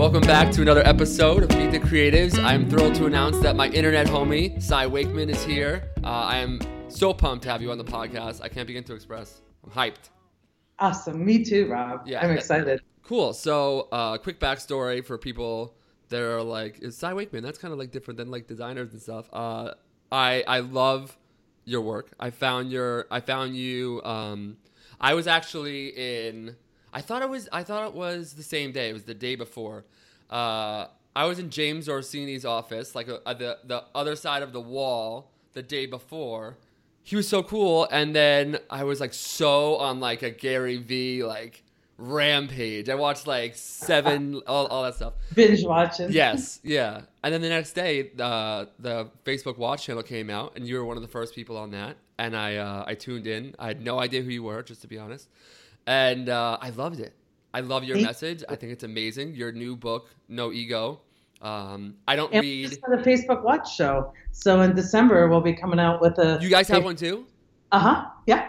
Welcome back to another episode of Meet the Creatives. I'm thrilled to announce that my internet homie, Cy Wakeman, is here. Uh, I am so pumped to have you on the podcast. I can't begin to express. I'm hyped. Awesome. Me too, Rob. Yeah, I'm excited. Cool. So, uh, quick backstory for people that are like, is Cy Wakeman? That's kind of like different than like designers and stuff. Uh, I I love your work. I found your I found you. Um, I was actually in I thought it was. I thought it was the same day. It was the day before. Uh, I was in James Orsini's office, like uh, the the other side of the wall, the day before. He was so cool, and then I was like so on like a Gary V like rampage. I watched like seven, all, all that stuff. Binge watching. Yes, yeah. And then the next day, uh, the Facebook Watch channel came out, and you were one of the first people on that. And I uh, I tuned in. I had no idea who you were, just to be honest and uh, I loved it. I love your message. I think it's amazing. Your new book, No Ego. Um, I don't and read. the Facebook Watch show. So in December we'll be coming out with a. You guys have one too? Uh huh. Yeah.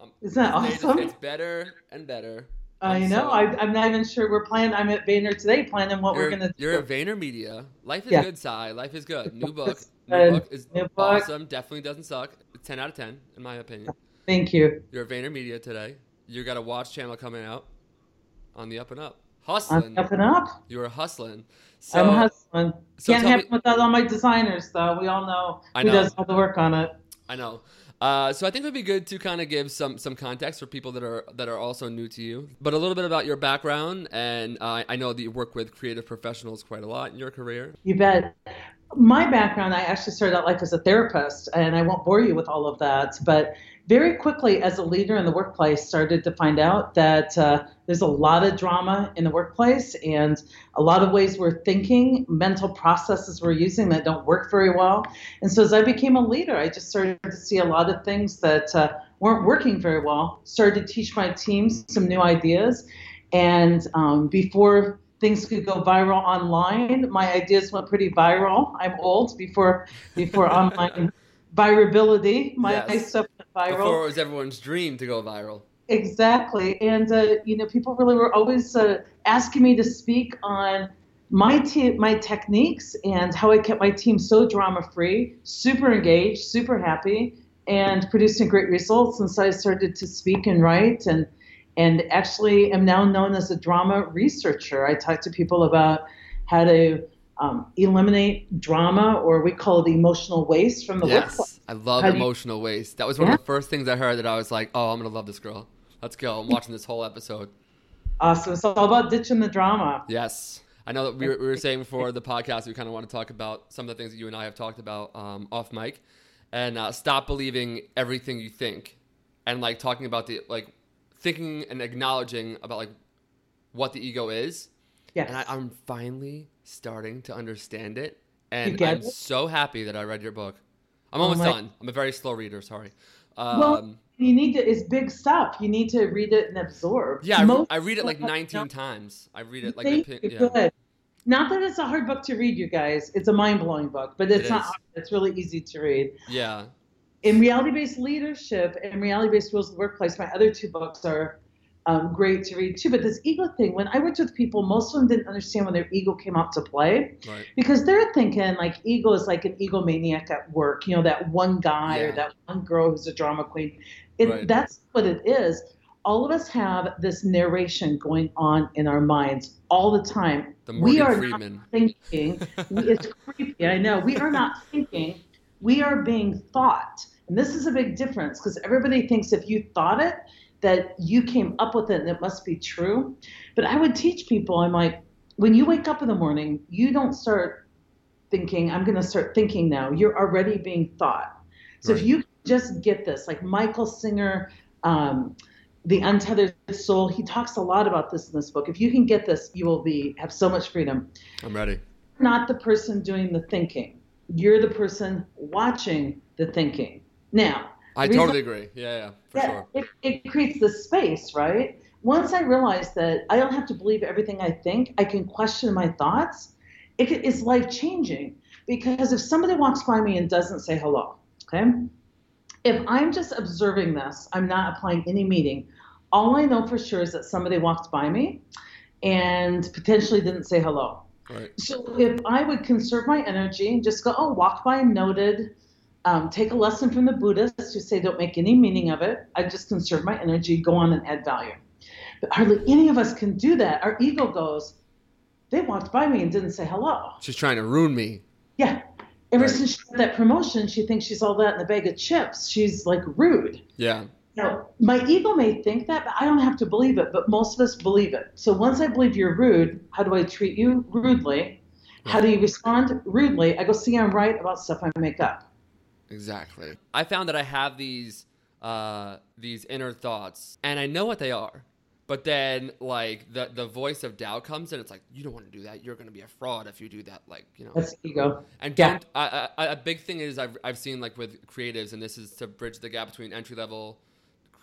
Um, Isn't that awesome? It's better and better. I know. So, I, am not even sure we're planning. I'm at Vayner today planning what we're gonna. You're at Vayner Media. Life is yeah. good, Cy. Life is good. New book. New book is new book. awesome. Definitely doesn't suck. Ten out of ten, in my opinion. Thank you. You're at Vayner Media today you got a watch channel coming out on the up and up. Hustling. Up and up. You were hustling. So, I'm hustling. So Can't happen me, without all my designers, though. We all know I who know. does all the work on it. I know. Uh, so I think it would be good to kind of give some some context for people that are that are also new to you, but a little bit about your background. And uh, I know that you work with creative professionals quite a lot in your career. You bet. My background, I actually started out life as a therapist, and I won't bore you with all of that, but very quickly as a leader in the workplace started to find out that uh, there's a lot of drama in the workplace and a lot of ways we're thinking mental processes we're using that don't work very well. And so as i became a leader i just started to see a lot of things that uh, weren't working very well started to teach my teams some new ideas. And um, before things could go viral online my ideas went pretty viral. I'm old before before online virability. My yes. stuff viral. Before it was everyone's dream to go viral. Exactly, and uh, you know, people really were always uh, asking me to speak on my te- my techniques and how I kept my team so drama free, super engaged, super happy, and producing great results. And so I started to speak and write, and and actually am now known as a drama researcher. I talk to people about how to um, eliminate drama, or we call it emotional waste from the yes, workplace. I love emotional you... waste. That was one yeah. of the first things I heard that I was like, oh, I'm going to love this girl. Let's go. I'm watching this whole episode. Awesome. It's all about ditching the drama. Yes. I know that we were, we were saying before the podcast, we kind of want to talk about some of the things that you and I have talked about um, off mic and uh, stop believing everything you think and like talking about the, like, thinking and acknowledging about like what the ego is. Yes. And I, I'm finally starting to understand it, and I'm it? so happy that I read your book. I'm almost oh done. I'm a very slow reader. Sorry. Um, well, you need to. It's big stuff. You need to read it and absorb. Yeah, I, I read it like 19 times. I read it like a, yeah. good. Not that it's a hard book to read, you guys. It's a mind blowing book, but it's it not. Hard. It's really easy to read. Yeah. In reality based leadership and reality based rules of the workplace, my other two books are um, great to read too. But this ego thing, when I worked with people, most of them didn't understand when their ego came out to play right. because they're thinking like ego is like an egomaniac at work, you know, that one guy yeah. or that one girl who's a drama queen. It, right. That's what it is. All of us have this narration going on in our minds all the time. The we are Freeman. not thinking. it's creepy. I know. We are not thinking. We are being thought. And this is a big difference because everybody thinks if you thought it, that you came up with it and it must be true. But I would teach people, I'm like, when you wake up in the morning, you don't start thinking, I'm going to start thinking now. You're already being thought. So right. if you just get this, like Michael Singer, um, the untethered soul he talks a lot about this in this book if you can get this you will be have so much freedom i'm ready you're not the person doing the thinking you're the person watching the thinking now I totally agree. Yeah, yeah, for sure. It, it creates the space, right? Once I realize that I don't have to believe everything I think, I can question my thoughts. It is life changing because if somebody walks by me and doesn't say hello, okay, if I'm just observing this, I'm not applying any meaning. All I know for sure is that somebody walked by me, and potentially didn't say hello. Right. So if I would conserve my energy, and just go, oh, walk by noted, um, take a lesson from the Buddhists who say don't make any meaning of it. I just conserve my energy, go on and add value. But hardly any of us can do that. Our ego goes, they walked by me and didn't say hello. She's trying to ruin me. Yeah. Ever Right. since she got that promotion, she thinks she's all that in a bag of chips. She's like rude. Yeah. Now, my ego may think that, but I don't have to believe it. But most of us believe it. So once I believe you're rude, how do I treat you? Rudely. How do you respond? Rudely. I go, see, I'm right about stuff I make up. Exactly. I found that I have these uh, these inner thoughts, and I know what they are. But then, like the the voice of doubt comes in. It's like you don't want to do that. You're going to be a fraud if you do that. Like you know. That's ego. And Yeah. don't I, I, a big thing is I've I've seen like with creatives, and this is to bridge the gap between entry level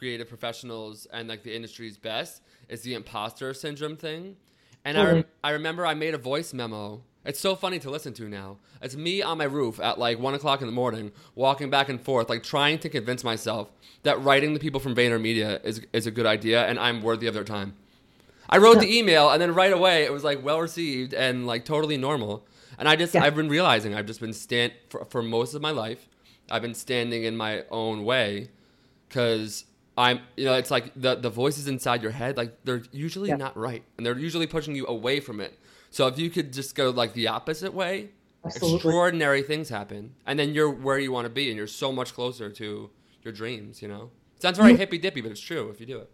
creative professionals and like the industry's best is the imposter syndrome thing. And I, Totally. I remember I made a voice memo. It's so funny to listen to now. It's me on my roof at like one o'clock in the morning, walking back and forth, like trying to convince myself that writing the people from VaynerMedia is is a good idea and I'm worthy of their time. I wrote the email and then right away it was like well received and like totally normal. And I just Yeah. I've been realizing I've just been stand for, for most of my life. I've been standing in my own way because I'm you know it's like the the voices inside your head like they're usually Yeah. not right and they're usually pushing you away from it. So if you could just go like the opposite way, Absolutely. extraordinary things happen, and then you're where you want to be and you're so much closer to your dreams. You know, sounds very hippy dippy, but it's true if you do it.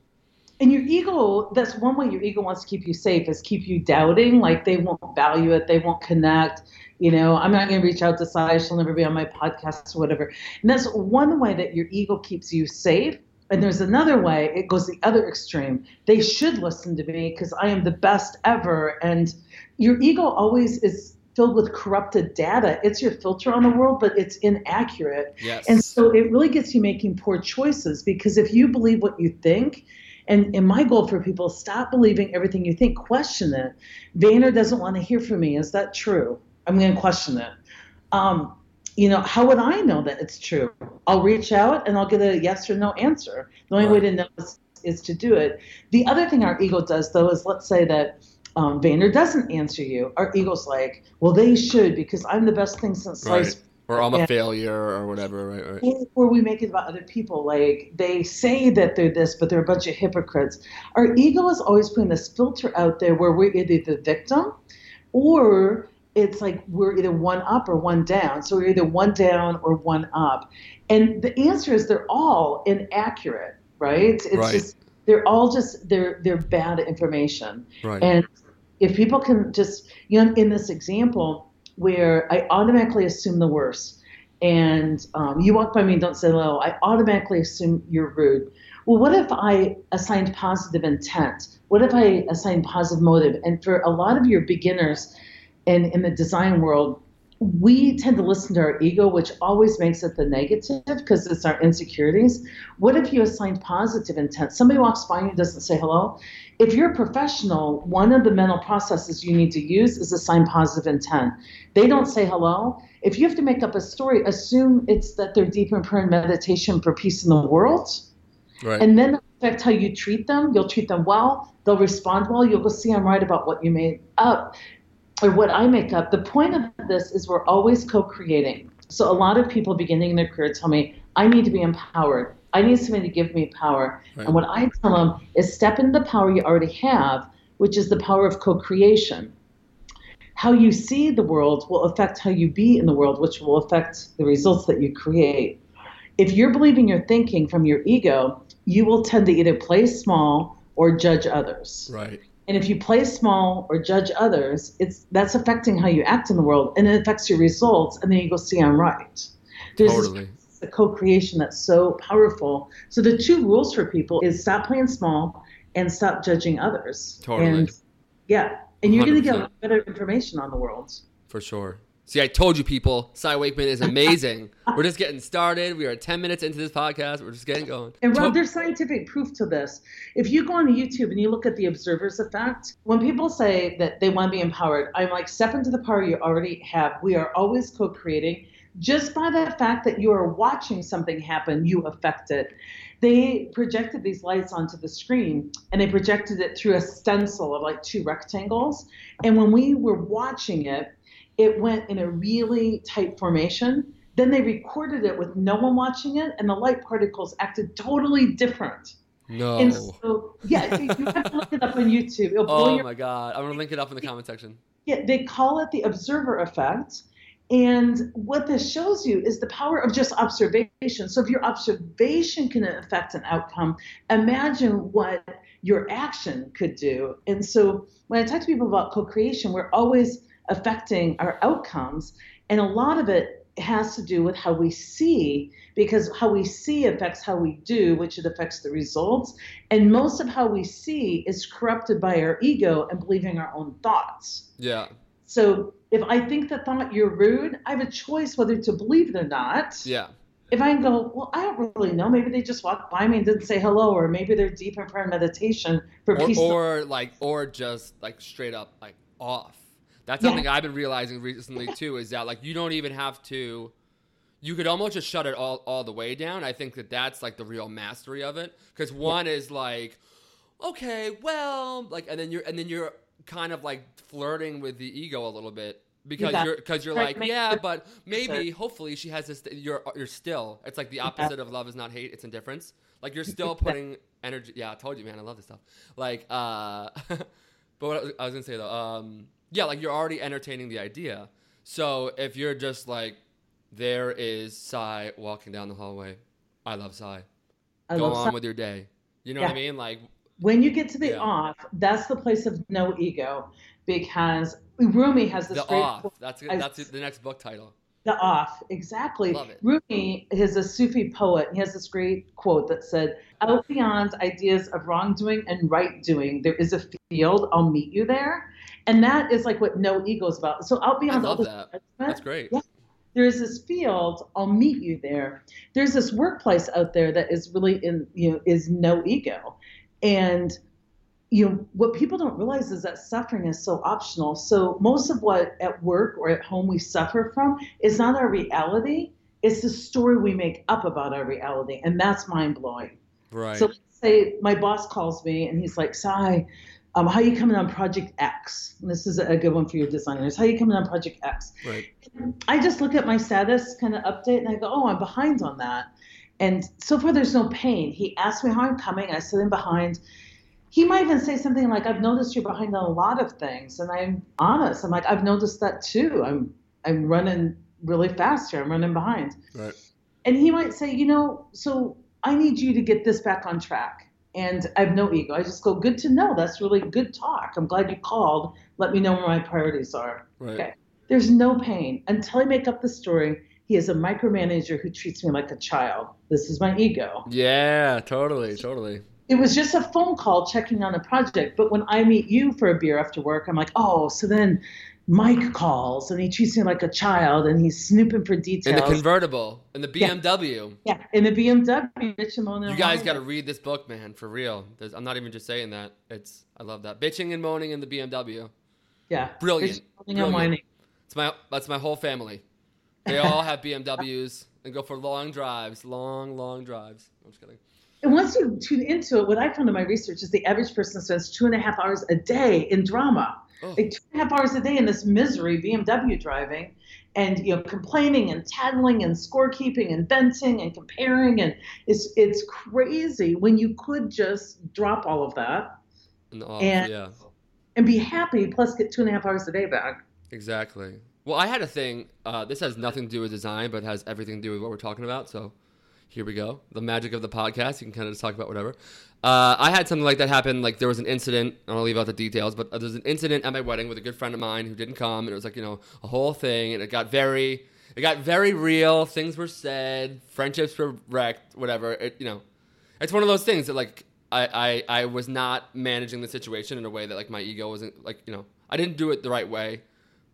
And your ego, that's one way your ego wants to keep you safe, is keep you doubting, like they won't value it, they won't connect. You know, I'm not going to reach out to Cy, she'll never be on my podcast or whatever. And that's one way that your ego keeps you safe. And there's another way, it goes the other extreme. They should listen to me because I am the best ever. And your ego always is filled with corrupted data. It's your filter on the world, but it's inaccurate. Yes. And so it really gets you making poor choices because if you believe what you think, and, and my goal for people is stop believing everything you think, question it. Vayner doesn't want to hear from me. Is that true? I'm going to question it. Um, you know, how would I know that it's true? I'll reach out and I'll get a yes or no answer. The only way to know is, is to do it. The other thing our ego does, though, is let's say that um, Vayner doesn't answer you. Our ego's like, well, they should because I'm the best thing since right. sliced Or I'm a failure or whatever. Right. Right. or we make it about other people. Like they say that they're this, but they're a bunch of hypocrites. Our ego is always putting this filter out there where we're either the victim or it's like we're either one up or one down. So we're either one down or one up. And the answer is they're all inaccurate, right? It's Right. just they're all just they're they're bad information. Right. And if people can just, you know, in this example where I automatically assume the worst, and um, you walk by me and don't say hello, I automatically assume you're rude. Well, what if I assigned positive intent? What if I assigned positive motive? And for a lot of your beginners in, in the design world, we tend to listen to our ego, which always makes it the negative because it's our insecurities. What if you assigned positive intent? Somebody walks by you and doesn't say hello. If you're a professional, one of the mental processes you need to use is assign positive intent. They don't say hello. If you have to make up a story, assume it's that they're deep in prayer and meditation for peace in the world. right. And then affect how you treat them. You'll treat them well. They'll respond well. You'll go see I'm right about what you made up or what I make up. The point of this is we're always co-creating. So a lot of people beginning their career tell me, I need to be empowered. I need somebody to give me power. Right. And what I tell them is step into the power you already have, which is the power of co-creation. How you see the world will affect how you be in the world, which will affect the results that you create. If you're believing your thinking from your ego, you will tend to either play small or judge others. right. And if you play small or judge others, it's that's affecting how you act in the world, and it affects your results. And then you go, "See, I'm right." There's this- Totally. the co-creation that's so powerful. So the two rules for people is stop playing small and stop judging others. Totally. And yeah, and you're going to get a lot better information on the world. For sure. See, I told you people, Cy Wakeman is amazing. We're just getting started. We are 10 minutes into this podcast. We're just getting going. And Rob, there's scientific proof to this. If you go on YouTube and you look at the observer's effect, when people say that they want to be empowered, I'm like, step into the power you already have. We are always co creating. just by the fact that you are watching something happen, you affect it. They projected these lights onto the screen and they projected it through a stencil of like two rectangles. And when we were watching it, it went in a really tight formation. Then they recorded it with no one watching it, and the light particles acted totally different. No. And so, yeah, you have to look it up on YouTube. It'll oh my god! I'm gonna link it up in the comment section. yeah, they call it the observer effect. And what this shows you is the power of just observation. So if your observation can affect an outcome, imagine what your action could do. And so when I talk to people about co-creation, we're always affecting our outcomes. And a lot of it has to do with how we see, because how we see affects how we do, which it affects the results. And most of how we see is corrupted by our ego and believing our own thoughts. Yeah. So if I think the thought you're rude, I have a choice whether to believe it or not. Yeah. If I go, well, I don't really know. Maybe they just walked by me and didn't say hello, or maybe they're deep in prayer and meditation for Or, peace. or like, or just like straight up like off. That's Yeah. something I've been realizing recently too. Is that like you don't even have to. You could almost just shut it all all the way down. I think that that's like the real mastery of it. Because one is like, okay, well, like, and then you're and then you're kind of like flirting with the ego a little bit because got- you're because you're Right, like, yeah, but maybe hopefully she has this. You're you're still. It's like the opposite of love is not hate. It's indifference. Like you're still putting energy. Yeah, I told you, man. I love this stuff. Like, uh, but what I was- I was gonna say though, um, yeah, like you're already entertaining the idea. So if you're just like, there is Cy walking down the hallway. I love Cy. I Go love on some- with your day. You know what I mean? Like, when you get to the Yeah. off, that's the place of no ego, because Rumi has this the great off. That's that's the next book title. The off, exactly. Rumi is a Sufi poet. He has this great quote that said, Out beyond ideas of wrongdoing and right doing, there is a field. I'll meet you there. And that is like what no ego is about. So out beyond all this that. judgment, That's great. Yeah. there is this field. I'll meet you there. There's this workplace out there that is really in you know is no ego, and you know what people don't realize is that suffering is so optional. So most of what at work or at home we suffer from is not our reality. It's the story we make up about our reality, and that's mind blowing. Right. So let's say my boss calls me and he's like, "Cy, um, how you coming on Project X?" And this is a good one for your designers. How you coming on Project X? right. I just look at my status kind of update and I go, oh, I'm behind on that. And so far, there's no pain. He asked me how I'm coming. I said I'm behind. He might even say something like, I've noticed you're behind on a lot of things. And I'm honest. I'm like, I've noticed that too. I'm, I'm running really fast here. I'm running behind. Right. And he might say, you know, so I need you to get this back on track. And I have no ego. I just go, good to know. That's really good talk. I'm glad you called. Let me know where my priorities are. Right. Okay. There's no pain until I make up the story. He is a micromanager who treats me like a child. This is my ego. Yeah. Totally. Totally. It was just a phone call checking on a project. But when I meet you for a beer after work, I'm like, oh, so then Mike calls and he treats me like a child and he's snooping for details. In the convertible, in the BMW. yeah, in the BMW, and Mona You guys got to read this book, man, for real. There's, I'm not even just saying that. It's I love that bitching and moaning in the BMW. yeah, Brilliant. And Mona Brilliant. Whining. It's my that's my whole family. They all have BMWs and go for long drives, long long drives. I'm just kidding. And once you tune into it, what I found in my research is the average person spends two and a half hours a day in drama. Oh, like two and a half hours a day in this misery BMW driving and you know complaining and tattling and scorekeeping and venting and comparing and it's it's crazy when you could just drop all of that and off, and- yeah, and be happy plus get two and a half hours a day back exactly. Well, I had a thing. Uh, this has nothing to do with design, but has everything to do with what we're talking about. So here we go. The magic of the podcast. You can kind of just talk about whatever. Uh, I had something like that happen. Like there was an incident. I don't leave out the details, but there was an incident at my wedding with a good friend of mine who didn't come, and it was like you know a whole thing, and it got very, it got very real. Things were said, friendships were wrecked, whatever. It you know, it's one of those things that like I I, I was not managing the situation in a way that like my ego wasn't like you know I didn't do it the right way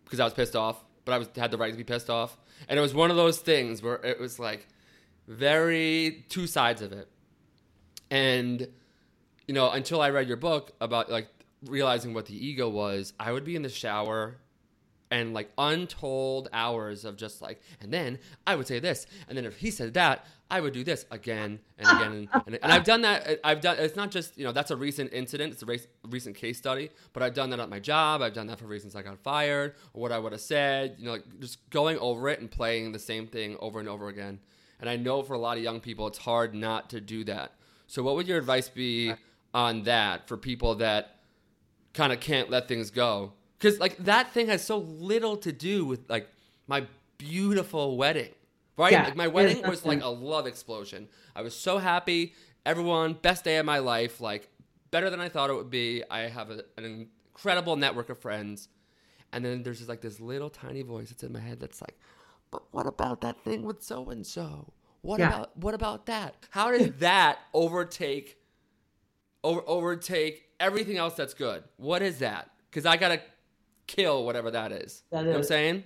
because I was pissed off, but I was had the right to be pissed off, and it was one of those things where it was like very two sides of it, and you know until I read your book about like realizing what the ego was, I would be in the shower and like untold hours of just like, and then I would say this, and then if he said that, I would do this again and again, and, and, and I've done that. Uh, I've done. It's not just you know that's a recent incident. It's a race, recent case study, but I've done that at my job. I've done that for reasons I got fired or what I would have said. You know, like just going over it and playing the same thing over and over again. And I know for a lot of young people, it's hard not to do that. So, what would your advice be on that for people that kind of can't let things go? Because like that thing has so little to do with like my beautiful wedding, right? Yeah, like my wedding was like a love explosion. I was so happy. Everyone, best day of my life. Like better than I thought it would be. I have a, an incredible network of friends. And then there's just like this little tiny voice that's in my head that's like, but what about that thing with so and so? What Yeah. about what about that? How did that overtake over overtake everything else that's good? What is that? Because I gotta kill whatever that is. That you know what I'm saying?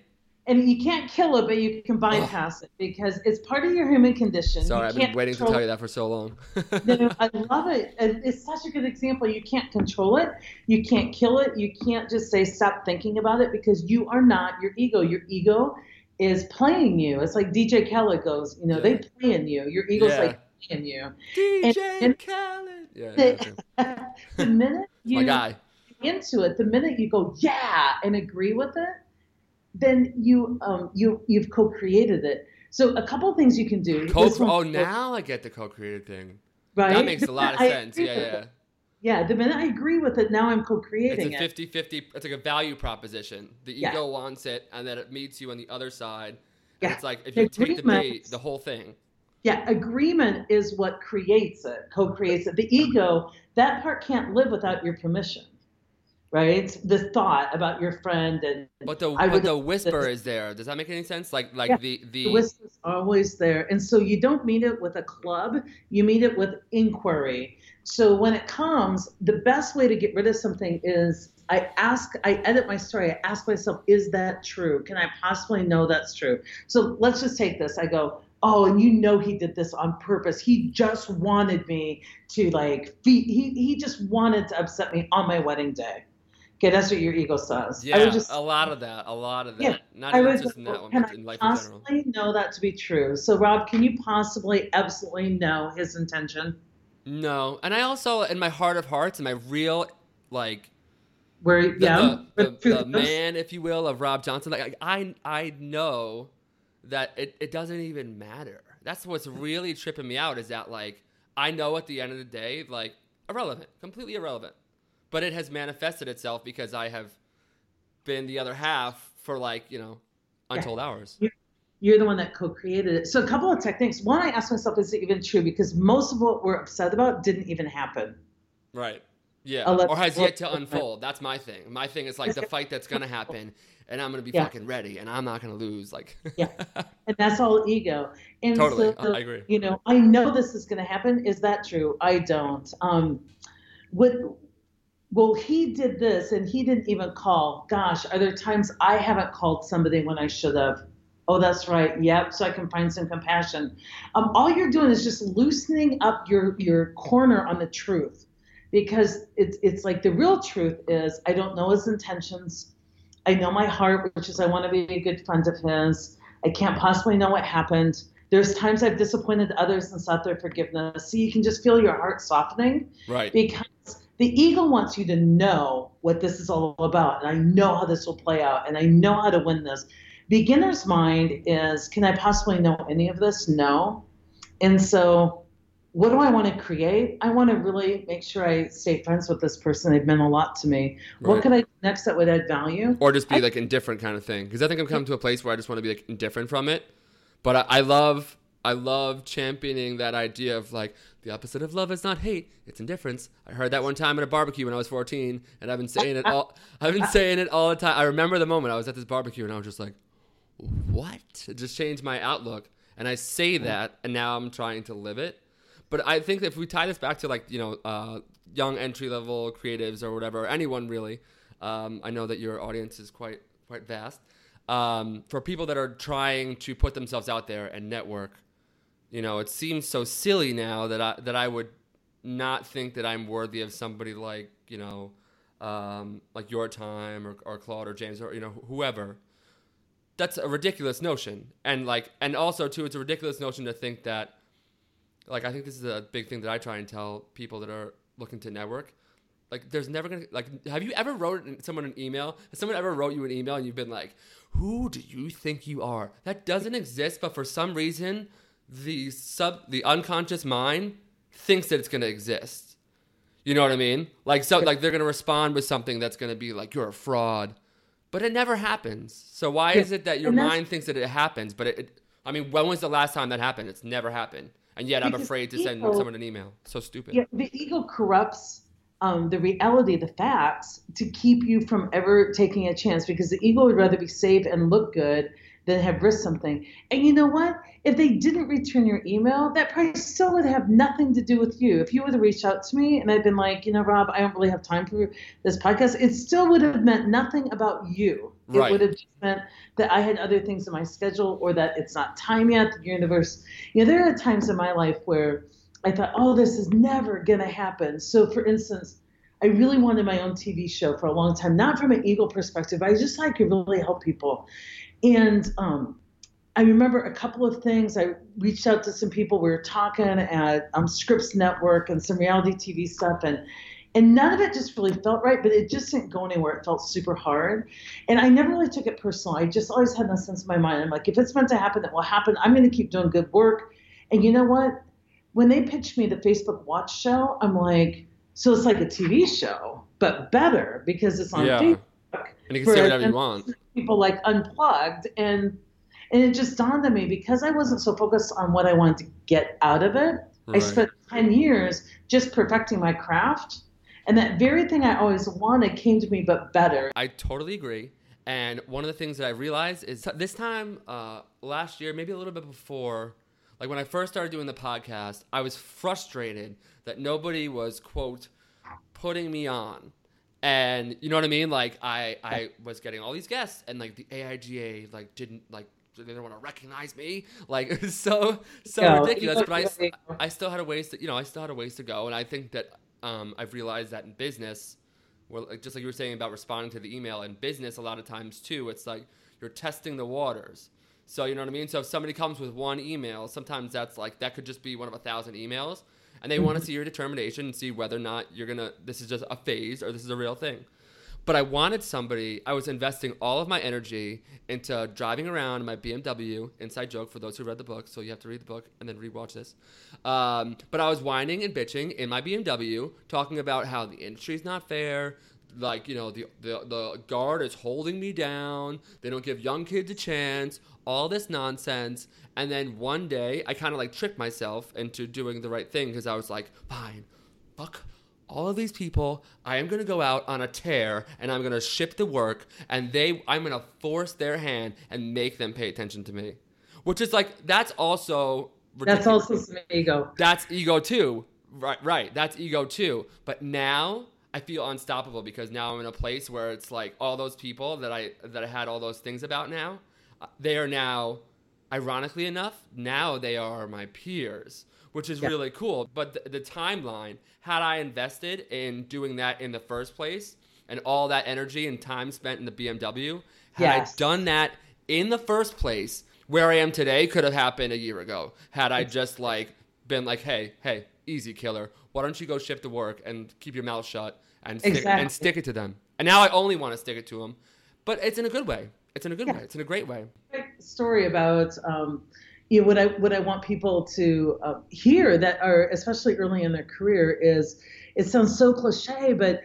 And you can't kill it, but you can bypass it because it's part of your human condition. Sorry, you I've been waiting to tell you that for so long. No, I love it. It's such a good example. You can't control it. You can't kill it. You can't just say stop thinking about it because you are not your ego. Your ego is playing you. It's like DJ Khaled goes, you know, they Yeah. play in you. Your ego's Yeah. like playing you. DJ and- Khaled. Yeah, The, yeah. the minute you into it, the minute you go yeah and agree with it, then you um you you've co-created it. So a couple of things you can do. Co- one- oh, now I get the co-created thing. right? That makes a lot of sense. Yeah, yeah. it- Yeah, the minute I agree with it, now I'm co-creating it's a it. 50 50, it's like a value proposition. The Yeah. ego wants it, and then it meets you on the other side. Yeah. It's like if you take the bait, the whole thing. Yeah, agreement is what creates it, co-creates it. The ego, that part can't live without your permission, right? The thought about your friend and But the I but the whisper is there. Does that make any sense? Like like Yeah. the the, the whisper's always there. And so you don't meet it with a club, you meet it with inquiry. So when it comes, the best way to get rid of something is I ask, I edit my story. I ask myself, is that true? Can I possibly know that's true? So let's just take this. I go, oh, and you know he did this on purpose. He just wanted me to like, he, he just wanted to upset me on my wedding day. Okay, that's what your ego says. I yeah, would just a lot of that, a lot of that. Yeah, Not I even would just in that one, can but I in life in general. possibly know that to be true? So, Rob, can you possibly absolutely know his intention? No, and I also, in my heart of hearts, in my real like Where, the, yeah, the, the, the man, if you will, of Rob Johnson. Like I, I know that it, it doesn't even matter. That's what's really tripping me out is that like I know at the end of the day, like irrelevant, completely irrelevant. But it has manifested itself because I have been the other half for like you know untold hours. You're the one that co-created it. So, a couple of techniques. One, I asked myself, is it even true? Because most of what we're upset about didn't even happen. Right. Yeah. I'll let- or has yet to unfold. That's my thing. My thing is like the fight that's gonna happen, and I'm gonna be Yeah. fucking ready, and I'm not gonna lose. Like. Yeah. And that's all ego. And Totally. so, I agree. You know, I know this is going to happen. Is that true? I don't. Um, what? Well, he did this, and he didn't even call. Gosh, are there times I haven't called somebody when I should have? Oh, that's right. Yep. So I can find some compassion. Um, all you're doing is just loosening up your your corner on the truth, because it's it's like the real truth is I don't know his intentions. I know my heart, which is I want to be a good friend of his. I can't possibly know what happened. There's times I've disappointed others and sought their forgiveness. So you can just feel your heart softening Right. because the ego wants you to know what this is all about. And I know how this will play out and I know how to win this. Beginner's mind is can I possibly know any of this? No. And so what do I want to create? I want to really make sure I stay friends with this person. They've meant a lot to me. What Right. could I do next that would add value? or just be I- like indifferent kind of thing because i think i'm coming to a place where i just want to be like indifferent from it but I, I love i love championing that idea of like the opposite of love is not hate it's indifference. I heard that one time at a barbecue when i was 14 and i've been saying it all i've been saying it all the time i remember the moment i was at this barbecue and i was just like what? It just changed my outlook and i say that and now i'm trying to live it. But i think if we tie this back to like you know uh, young entry level creatives or whatever anyone really um, i know that your audience is quite quite vast um, for people that are trying to put themselves out there and network you know it seems so silly now that i that i would not think that i'm worthy of somebody like you know um, like your time or, or Claude or James or you know whoever. That's a ridiculous notion, and like, and also too, it's a ridiculous notion to think that, like, I think this is a big thing that I try and tell people that are looking to network. Like, there's never gonna like. Have you ever wrote someone an email? Has someone ever wrote you an email and you've been like, "Who do you think you are?" That doesn't exist, but for some reason, the sub, the unconscious mind thinks that it's gonna exist. You know what I mean? Like, so, like they're gonna respond with something that's gonna be like, "You're a fraud," but it never happens. So why Yeah, is it that your mind thinks that it happens, but it, it? I mean, when was the last time that happened? It's never happened, and yet I'm afraid to send someone an email. So stupid. Yeah, the ego corrupts um, the reality, the facts, to keep you from ever taking a chance because the ego would rather be safe and look good than have risked something. And you know what? If they didn't return your email, that probably still would have nothing to do with you. If you would have reached out to me and I'd been like, you know, Rob, I don't really have time for this podcast, it still would have meant nothing about you. Right. It would have just meant that I had other things in my schedule or that it's not time yet, the universe. You know, there are times in my life where I thought, oh, this is never going to happen. So, for instance, I really wanted my own TV show for a long time, not from an ego perspective. I just thought I could really help people. And um, I remember a couple of things. I reached out to some people. We were talking at um, Scripps Network and some reality TV stuff, and and none of it just really felt right. But it just didn't go anywhere. It felt super hard, and I never really took it personal. I just always had that sense in my mind. I'm like, if it's meant to happen, it will happen. I'm going to keep doing good work. And you know what? When they pitched me the Facebook Watch show, I'm like, so it's like a TV show, but better because it's on Yeah. Facebook And you can say whatever you want. people like unplugged and and it just dawned on me because I wasn't so focused on what I wanted to get out of it. I spent 10 years just perfecting my craft. And that very thing I always wanted came to me, but better. I totally agree. And one of the things that I realized is this time uh, last year, maybe a little bit before, like when I first started doing the podcast, I was frustrated that nobody was quote putting me on. And you know what I mean? Like I I was getting all these guests, and like the AIGA like didn't like they didn't want to recognize me. Like it was so so Yeah, ridiculous. But I. I still had a ways to you know I still had a ways to go, and I think that um, I've realized that in business well, like, just like you were saying about responding to the email in business, a lot of times too, it's like you're testing the waters. So you know what I mean. So if somebody comes with one email, sometimes that's like that could just be one of a thousand emails, and they want to see your determination and see whether or not you're gonna. This is just a phase or this is a real thing. But I wanted somebody. I was investing all of my energy into driving around my BMW. Inside joke for those who read the book, so you have to read the book and then rewatch this. Um, but I was whining and bitching in my BMW, talking about how the industry's not fair. Like you know, the the the guard is holding me down. They don't give young kids a chance. All this nonsense. And then one day, I kind of like tricked myself into doing the right thing because I was like, fine, fuck all of these people i am going to go out on a tear and i'm going to ship the work and they i'm going to force their hand and make them pay attention to me which is like that's also That's also some ego. that's ego too right right that's ego too but now i feel unstoppable because now i'm in a place where it's like all those people that i that i had all those things about now they are now ironically enough now they are my peers which is Yeah. really cool but the, the timeline had i invested in doing that in the first place and all that energy and time spent in the bmw had Yes. i done that in the first place where i am today could have happened a year ago had i just like been like hey hey easy killer why don't you go shift to work and keep your mouth shut and stick, Exactly. and stick it to them and now i only want to stick it to them but it's in a good way it's in a good Yeah. way it's in a great way story about um, you know, what I what I want people to uh, hear that are especially early in their career is it sounds so cliche, but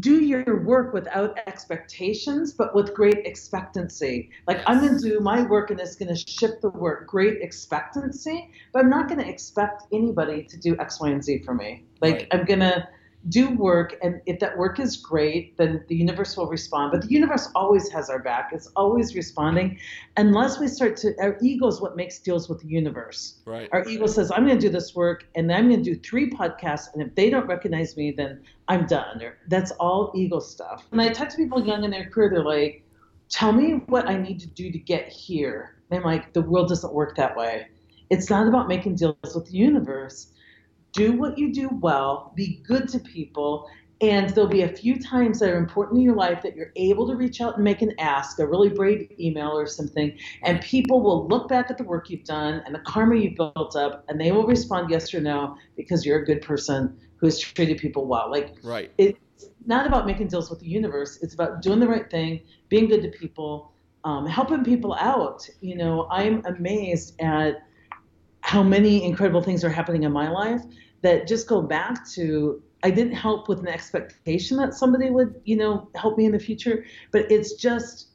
do your work without expectations, but with great expectancy. Like I'm going to do my work and it's going to ship the work. Great expectancy, but I'm not going to expect anybody to do X, Y, and Z for me. Like Right. I'm going to do work and if that work is great then the universe will respond. But the universe always has our back. It's always responding. Unless we start to our ego is what makes deals with the universe. Right. Our ego says i'm going to do this work and i'm going to do three podcasts and if they don't recognize me then i'm done. Or that's all ego stuff. When i talk to people young in their career they're like tell me what i need to do to get here. And i'm like the world doesn't work that way. It's not about making deals with the universe do what you do well, be good to people, And there'll be a few times that are important in your life that you're able to reach out and make an ask, a really brave email or something, and people will look back at the work you've done and the karma you've built up, and they will respond yes or no because you're a good person who has treated people well. Like, right. it's not about making deals with the universe. It's about doing the right thing, being good to people, um, helping people out. You know, I'm amazed at how many incredible things are happening in my life that just go back to I didn't help with an expectation that somebody would, you know, help me in the future, but it's just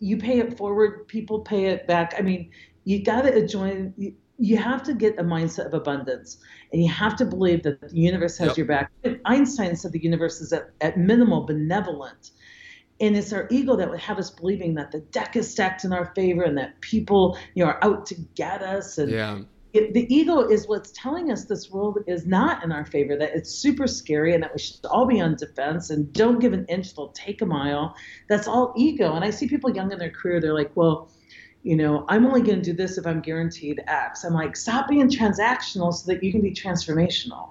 you pay it forward, people pay it back. I mean, you got to join. You, you have to get a mindset of abundance, and you have to believe that the universe has Yep. your back. Einstein said the universe is at, at minimal benevolent. And it's our ego that would have us believing that the deck is stacked in our favor and that people, you know, are out to get us. And Yeah. It, the ego is what's telling us this world is not in our favor, that it's super scary and that we should all be on defense and don't give an inch, they'll take a mile. That's all ego. And I see people young in their career, they're like, well, you know, I'm only going to do this if I'm guaranteed X. I'm like, stop being transactional so that you can be transformational.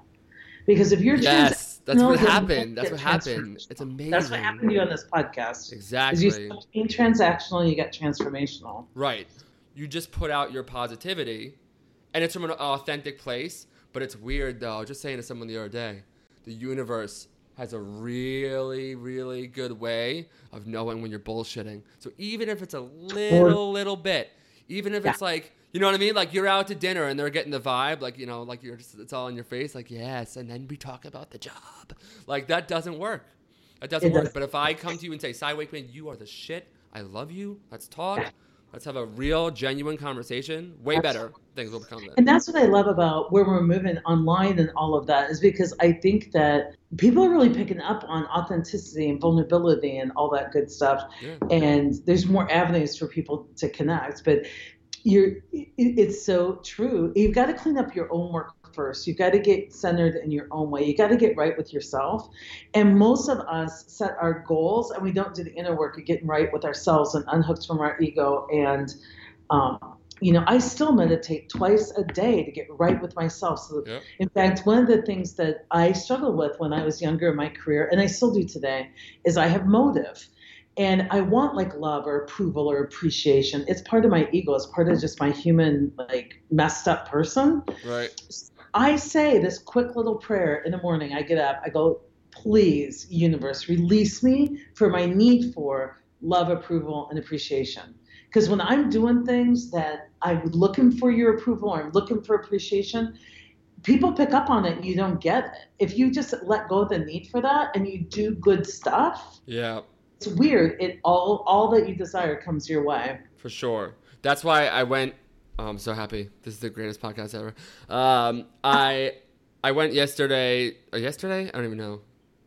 Because if you're Yes. That's what happened. That's what happened. It's amazing. that's what happened to you on this podcast. Exactly. you stopped being transactional you get transformational. Right. You just put out your positivity, and it's from an authentic place. But it's weird though. Just saying to someone the other day, the universe has a really, really good way of knowing when you're bullshitting. So even if it's a little, little bit, even if it's like, you know what I mean? Like you're out to dinner and they're getting the vibe, like you know, like you're just it's all in your face, like yes, and then we talk about the job. Like that doesn't work. That doesn't It work. doesn't. But if I come to you and say, Cy Wakeman, you are the shit. I love you. Let's talk. Let's have a real, genuine conversation. Way better things will become. Then. And that's what I love about where we're moving online and all of that is because I think that people are really picking up on authenticity and vulnerability and all that good stuff. Yeah. And there's more avenues for people to connect. But you're, it's so true. You've got to clean up your own work first. You've got to get centered in your own way. You got to get right with yourself. And most of us set our goals and we don't do the inner work of getting right with ourselves and unhooked from our ego. And, um, you know, I still meditate twice a day to get right with myself. So, Yep. in fact, one of the things that I struggled with when I was younger in my career, and I still do today, is I have motive. And I want like love or approval or appreciation. It's part of my ego. It's part of just my human, like messed up person. Right. I say this quick little prayer in the morning. I get up, I go, please, universe, release me for my need for love, approval, and appreciation. Because when I'm doing things that I'm looking for your approval or I'm looking for appreciation, people pick up on it and you don't get it. If you just let go of the need for that and you do good stuff, Yeah, it's weird. It all all that you desire comes your way. for sure. That's why I went. Oh, I'm so happy. This is the greatest podcast ever. Um, I I went yesterday. Or yesterday? I don't even know.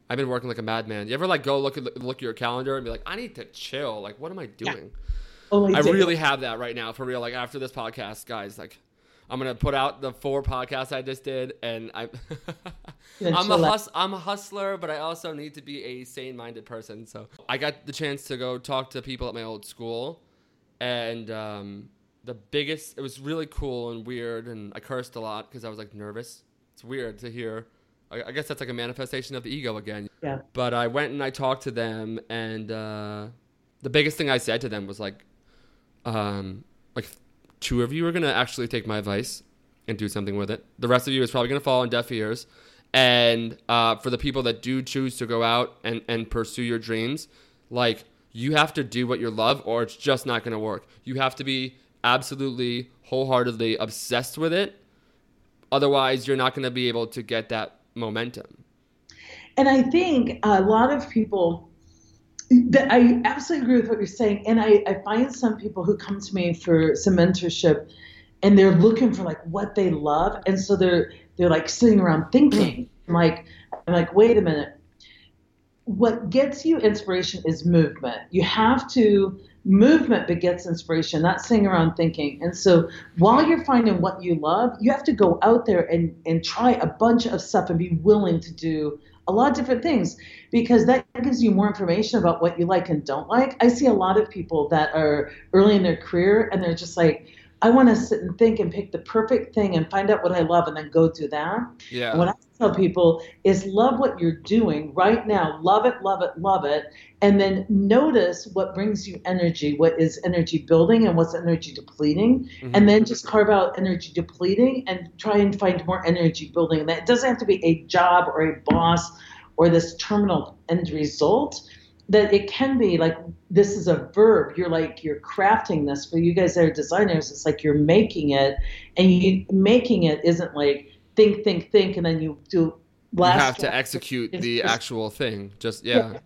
I've been working like a madman. You ever like go look at look at your calendar and be like, I need to chill. Like, what am I doing? Only I day- really have that right now for real. Like after this podcast, guys, like I'm gonna put out the four podcasts I just did, and I, I'm a hus- I'm a hustler, but I also need to be a sane-minded person. So I got the chance to go talk to people at my old school, and um, the biggest it was really cool and weird, and I cursed a lot because I was like nervous. It's weird to hear. I, I guess that's like a manifestation of the ego again. Yeah. But I went and I talked to them, and uh, the biggest thing I said to them was like, um, like two of you are gonna actually take my advice and do something with it. The rest of you is probably gonna fall on deaf ears. And uh, for the people that do choose to go out and, and pursue your dreams, like you have to do what you love, or it's just not gonna work. You have to be absolutely wholeheartedly obsessed with it. Otherwise, you're not gonna be able to get that momentum. And I think a lot of people that I absolutely agree with what you're saying. And I, I find some people who come to me for some mentorship and they're looking for like what they love. And so they're they're like sitting around thinking. Like I'm like, wait a minute. What gets you inspiration is movement. You have to movement begets inspiration, not sitting around thinking. And so while you're finding what you love, you have to go out there and, and try a bunch of stuff and be willing to do a lot of different things because that gives you more information about what you like and don't like. I see a lot of people that are early in their career and they're just like, I want to sit and think and pick the perfect thing and find out what I love and then go do that. Yeah. And what I tell people is love what you're doing right now. Love it, love it, love it. And then notice what brings you energy, what is energy building and what's energy depleting. Mhm. And then just carve out energy depleting and try and find more energy building. And that doesn't have to be a job or a boss or this terminal end result that it can be like this is a verb you're like you're crafting this for you guys that are designers it's like you're making it and you making it isn't like think think think and then you do Last you have to execute It's the actual thing. Just yeah.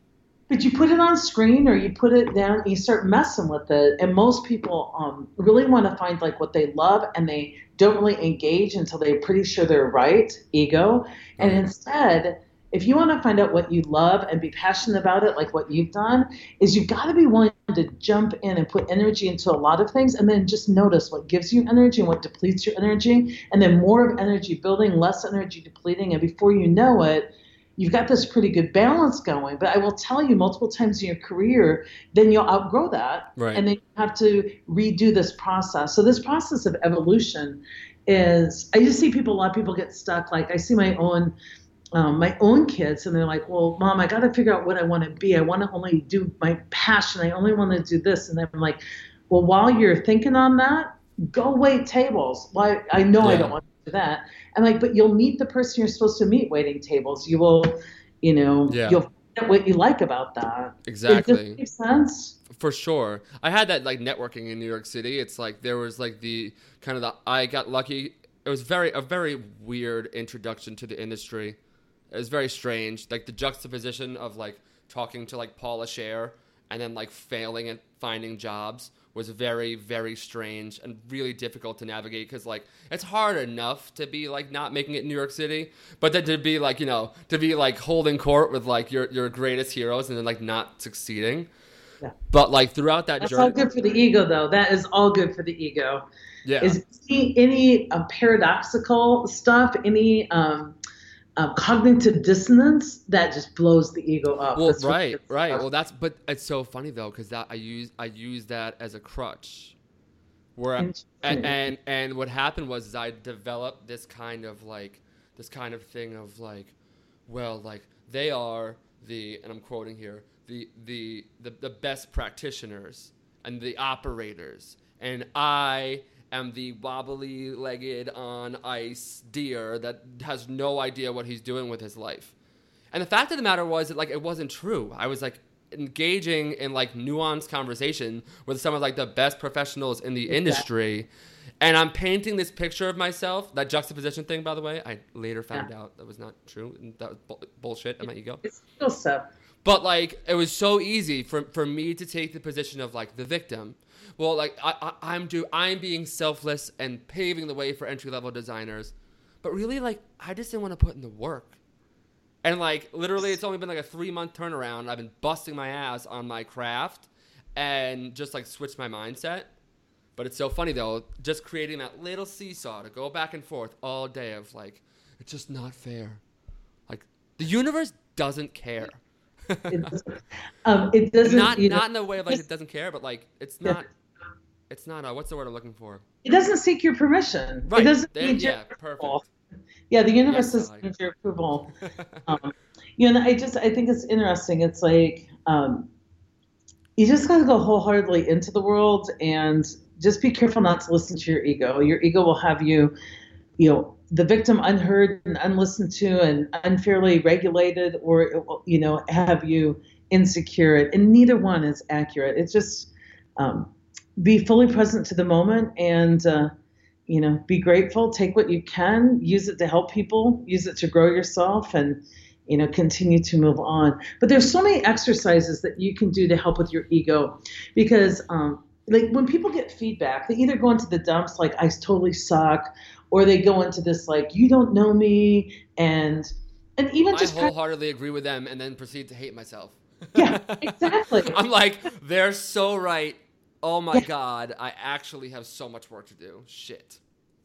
but you put it on screen or you put it down and you start messing with it and most people um, really want to find like what they love and they don't really engage until they're pretty sure they're right ego and Right. instead if you want to find out what you love and be passionate about it like what you've done is you've got to be willing to jump in and put energy into a lot of things and then just notice what gives you energy and what depletes your energy and then more of energy building less energy depleting and before you know it you've got this pretty good balance going. But I will tell you multiple times in your career, then you'll outgrow that. Right. And then you have to redo this process. So this process of evolution is I just see people, a lot of people get stuck. Like I see my own um, my own kids and they're like, well, mom, I got to figure out what I want to be. I want to only do my passion. I only want to do this. And I'm like, well, while you're thinking on that, go wait tables. Why? I know I don't want to do that. And like, but you'll meet the person you're supposed to meet waiting tables. You will, you know, Yeah. you'll find what you like about that. Exactly. this make sense? For sure. I had that like networking in New York City. It's like there was like the kind of the I got lucky. It was very a very weird introduction to the industry. It was very strange. Like the juxtaposition of like talking to like Paula Scher and then like failing at finding jobs was very very strange and really difficult to navigate because like it's hard enough to be like not making it in New York City, but then to be like you know to be like holding court with like your your greatest heroes and then like not succeeding. Yeah. But like throughout that journey. That's journey, all good for the ego, though. That is all good for the ego. yeah, Is any, any uh, paradoxical stuff, any um, uh, cognitive dissonance that just blows the ego up. well, That's right, right. Well, that's but it's so funny though because that I use I use that as a crutch, where I, and, and and what happened was is I developed this kind of like this kind of thing of like, well, like they are the and I'm quoting here the the the, the best practitioners and the operators, and I am the wobbly legged on ice deer that has no idea what he's doing with his life. And the fact of the matter was that like it wasn't true. I was like engaging in like nuanced conversation with some of like the best professionals in the industry. And I'm painting this picture of myself. That juxtaposition thing, by the way, I later found out that was not true. And that was bu- bullshit. Am I ego? It's ego stuff. But like, it was so easy for for me to take the position of like the victim. Well, like I, I I'm do I'm being selfless and paving the way for entry level designers, but really like I just didn't want to put in the work. And like literally, it's only been like a three month turnaround. I've been busting my ass on my craft, and just like switched my mindset. But it's so funny though, just creating that little seesaw to go back and forth all day of like, it's just not fair. Like the universe doesn't care. It doesn't, um, it doesn't not you know, not in a way of like it doesn't care, but like it's not. It's not. Uh, what's the word I'm looking for? it doesn't seek your permission. Right. It doesn't There- need your yeah. approval. Perfect. Yeah, the universe Yes, doesn't Sally. need your approval. um, you know, I just I think it's interesting. It's like um, you just got to go wholeheartedly into the world and just be careful not to listen to your ego. Your ego will have you, you know, the victim unheard and unlistened to and unfairly regulated, or you know, have you insecure. And neither one is accurate. It's just um, be fully present to the moment and. Uh, you know be grateful take what you can use it to help people use it to grow yourself and you know continue to move on but there's so many exercises that you can do to help with your ego because um, like when people get feedback they either go into the dumps like i totally suck or they go into this like you don't know me and and even I just kind of- wholeheartedly agree with them, and then proceed to hate myself. Yeah, exactly. I'm like, they're so right. Oh my Yeah. god, I actually have so much work to do. Shit.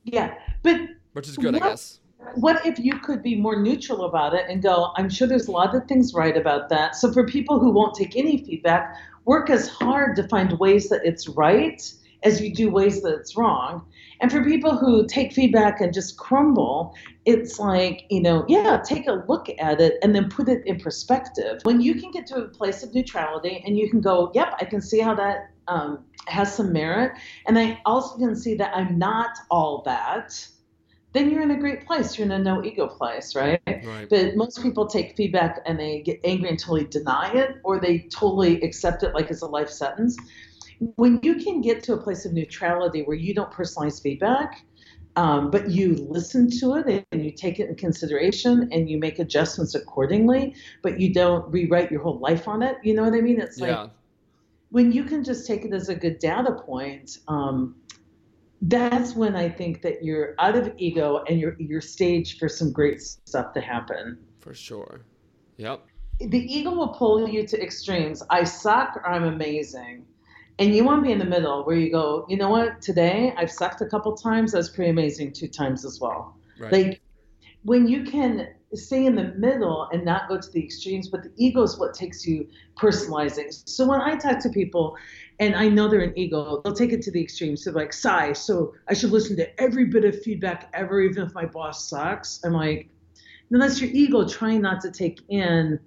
yeah but Which is good, I guess. what if you could be more neutral about it and go, I'm sure there's a lot of things right about that. So for people who won't take any feedback, work as hard to find ways that it's right as you do ways that it's wrong. And for people who take feedback and just crumble, it's like, you know, yeah, take a look at it and then put it in perspective. When you can get to a place of neutrality and you can go, yep, I can see how that um, has some merit. And I also can see that I'm not all that then you're in a great place. You're in a no ego place, right? right? But most people take feedback and they get angry and totally deny it, or they totally accept it like it's a life sentence. When you can get to a place of neutrality where you don't personalize feedback, um, but you listen to it and you take it in consideration and you make adjustments accordingly, but you don't rewrite your whole life on it. You know what I mean? It's like yeah. when you can just take it as a good data point. Um, that's when I think that you're out of ego and you're you're staged for some great stuff to happen. For sure. Yep. The ego will pull you to extremes. I suck or I'm amazing. And you want to be in the middle where you go, you know what, today I've sucked a couple times. That's pretty amazing two times as well. Right. Like when you can stay in the middle and not go to the extremes, but the ego is what takes you personalizing. So when I talk to people and I know they're an ego, they'll take it to the extreme. So like, Cy, so I should listen to every bit of feedback ever, even if my boss sucks. I'm like, no, that's your ego trying not to take in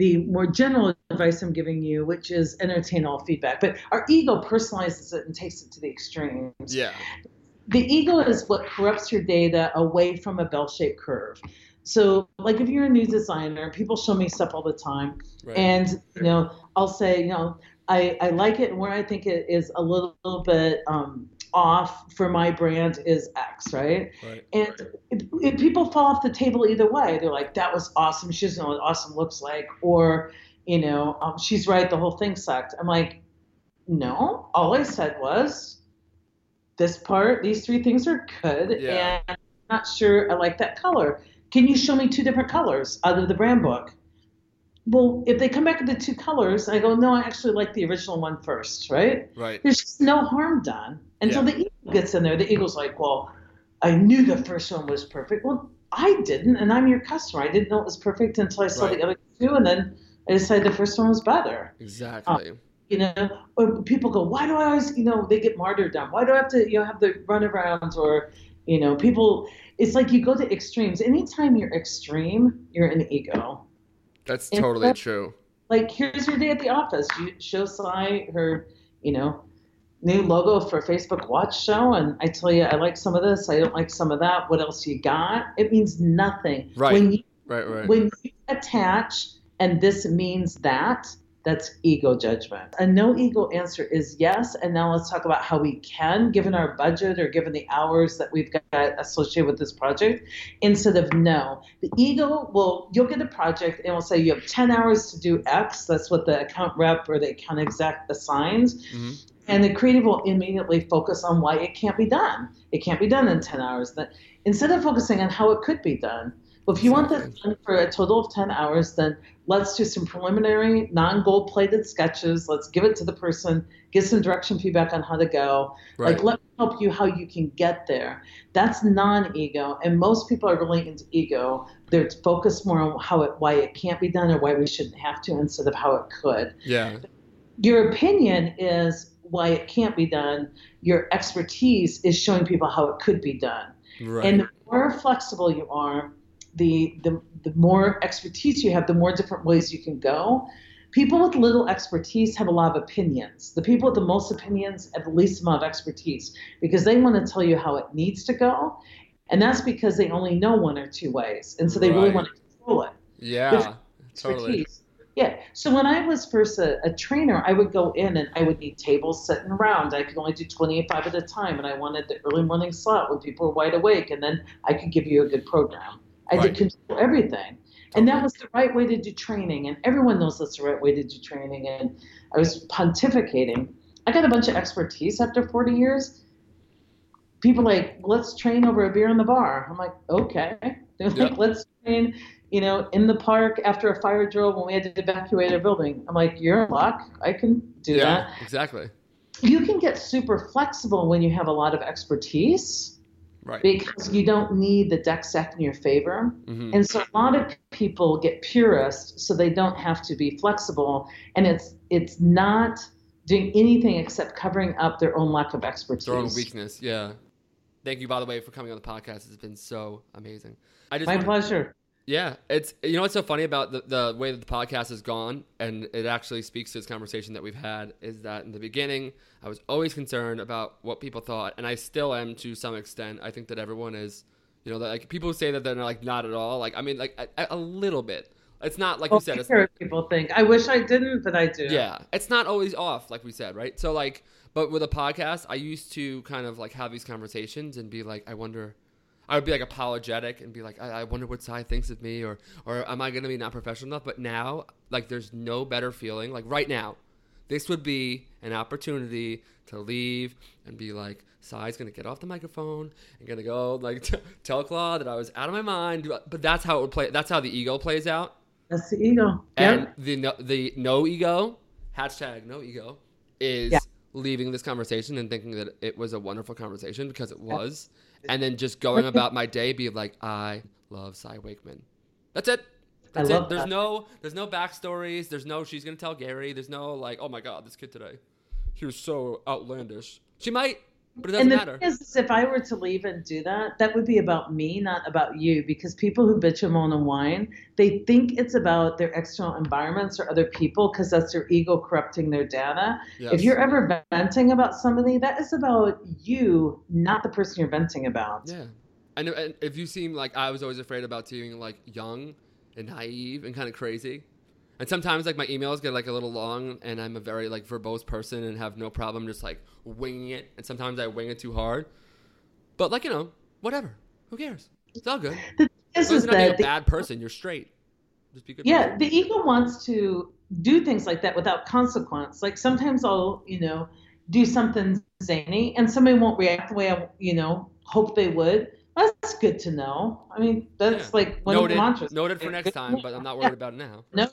the more general advice I'm giving you, which is entertain all feedback. But our ego personalizes it and takes it to the extremes. Yeah. The ego is what corrupts your data away from a bell-shaped curve. So, like if you're a new designer, people show me stuff all the time, right. and you know, I'll say, you know, I, I like it, and where I think it is a little, little bit um, off for my brand is X, right? right. And if, if people fall off the table either way. They're like, that was awesome. She doesn't know what awesome looks like, or you know, um, she's right. The whole thing sucked. I'm like, no. All I said was, this part, these three things are good, yeah. and I'm not sure I like that color. Can you show me two different colors out of the brand book? well, if they come back with the two colors, I go, no, I actually like the original one first, right? Right. There's just no harm done until yeah. the ego gets in there. The ego's like, well, I knew the first one was perfect. Well, I didn't, and I'm your customer. I didn't know it was perfect until I saw right. the other two, and then I decided the first one was better. Exactly. Um, you know, or people go, why do I always, you know, they get martyred martyrdom. Why do I have to, you know, have the runarounds or, you know, people. It's like you go to extremes. Anytime you're extreme, you're an ego. That's totally true. Like, here's your day at the office. You show Cy her, you know, new logo for Facebook Watch Show, and I tell you, I like some of this. I don't like some of that. What else you got? It means nothing. Right. When you, right. Right. When you attach, and this means that that's ego judgment. A no ego answer is yes. And now let's talk about how we can, given our budget or given the hours that we've got associated with this project, instead of no. The ego will, you'll get a project and will say you have 10 hours to do X. That's what the account rep or the account exec assigns. Mm-hmm. And the creative will immediately focus on why it can't be done. It can't be done in 10 hours. That instead of focusing on how it could be done. Well, if you exactly. want this done for a total of 10 hours, then let's do some preliminary non-gold plated sketches let's give it to the person get some direction feedback on how to go right. like let me help you how you can get there that's non-ego and most people are really into ego they're focused more on how it why it can't be done or why we shouldn't have to instead of how it could yeah your opinion is why it can't be done your expertise is showing people how it could be done right. and the more flexible you are the, the, the more expertise you have, the more different ways you can go. People with little expertise have a lot of opinions. The people with the most opinions have the least amount of expertise because they want to tell you how it needs to go. And that's because they only know one or two ways. And so they right. really want to control it. Yeah, totally. Yeah. So when I was first a, a, trainer, I would go in and I would need tables sitting around. I could only do 25 at a time. And I wanted the early morning slot when people were wide awake. And then I could give you a good program. I right. did control everything. And that was the right way to do training. And everyone knows that's the right way to do training. And I was pontificating. I got a bunch of expertise after 40 years. People like, let's train over a beer in the bar. I'm like, okay. They're like, let's train, you know, in the park after a fire drill when we had to evacuate a building. I'm like, you're in luck. I can do yeah, that. Exactly. You can get super flexible when you have a lot of expertise Right. Because you don't need the deck stacked in your favor. Mm-hmm. And so a lot of people get purist so they don't have to be flexible. And it's it's not doing anything except covering up their own lack of expertise. Their own weakness, yeah. Thank you, by the way, for coming on the podcast. It's been so amazing. I just my pleasure. Yeah, it's you know what's so funny about the, the way that the podcast has gone, and it actually speaks to this conversation that we've had. Is that in the beginning, I was always concerned about what people thought, and I still am to some extent. I think that everyone is, you know, like people who say that they're like not at all. Like I mean, like a, a little bit. It's not like well, you oh, said. It's, people think. I wish I didn't, but I do. Yeah, it's not always off, like we said, right? So like, but with a podcast, I used to kind of like have these conversations and be like, I wonder I would be like apologetic and be like, I, I wonder what Cy thinks of me, or or am I going to be not professional enough? But now, like, there's no better feeling. Like right now, this would be an opportunity to leave and be like, Cy's gonna get off the microphone and gonna go like t- tell Claude that I was out of my mind. But that's how it would play. That's how the ego plays out. That's the ego. And yep. the no, the no ego hashtag no ego is yeah. leaving this conversation and thinking that it was a wonderful conversation because it was and then just going about my day, be like, I love Cy Wakeman. That's it. That's it. There's that. no there's no backstories. There's no she's gonna tell Gary. There's no like, oh my god, this kid today, he was so outlandish. She might, but it doesn't and the matter. Thing is, if I were to leave and do that, that would be about me, not about you. Because people who bitch and moan and whine, they think it's about their external environments or other people because that's their ego corrupting their data. Yes. If you're ever venting about somebody, that is about you, not the person you're venting about. Yeah. I. And if you seem like I was always afraid about seeming like young and naive and kind of crazy. And sometimes like my emails get like a little long, and I'm a very like verbose person and have no problem just like winging it. And sometimes I wing it too hard. But like you know, whatever. Who cares? It's all good. Thing is, that a the, bad person. You're straight. Just be good. Yeah, the ego wants to do things like that without consequence. Like sometimes I'll you know do something zany, and somebody won't react the way I you know hope they would that's good to know. I mean, that's yeah. like one noted, of the mantras. Noted for next time, but I'm not worried yeah. about it now. No,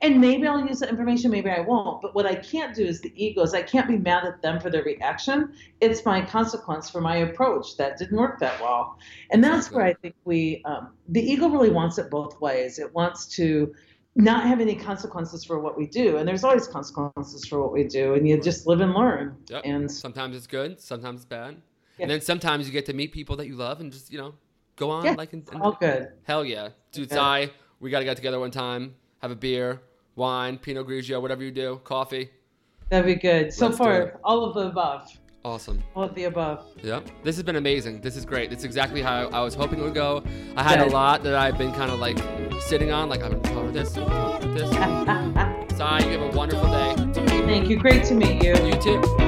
and maybe I'll use the information, maybe I won't. But what I can't do is the egos. I can't be mad at them for their reaction. It's my consequence for my approach that didn't work that well, and that's exactly. where I think we, um, the ego really wants it both ways. It wants to not have any consequences for what we do, and there's always consequences for what we do, and you just live and learn. Yep. And sometimes it's good, sometimes it's bad. And then sometimes you get to meet people that you love and just, you know, go on. Yeah, like, and, and, all good. Hell yeah. Dude, Cy, we got to get together one time, have a beer, wine, Pinot Grigio, whatever you do, coffee. That'd be good. So Let's far, all of the above. Awesome. All of the above. Yep. This has been amazing. This is great. This is exactly how I was hoping it would go. I had good. a lot that I've been kind of like sitting on, like, I'm going to cover this, I'm going to cover this. Cy, you have a wonderful day. Thank you. Great to meet you. You too.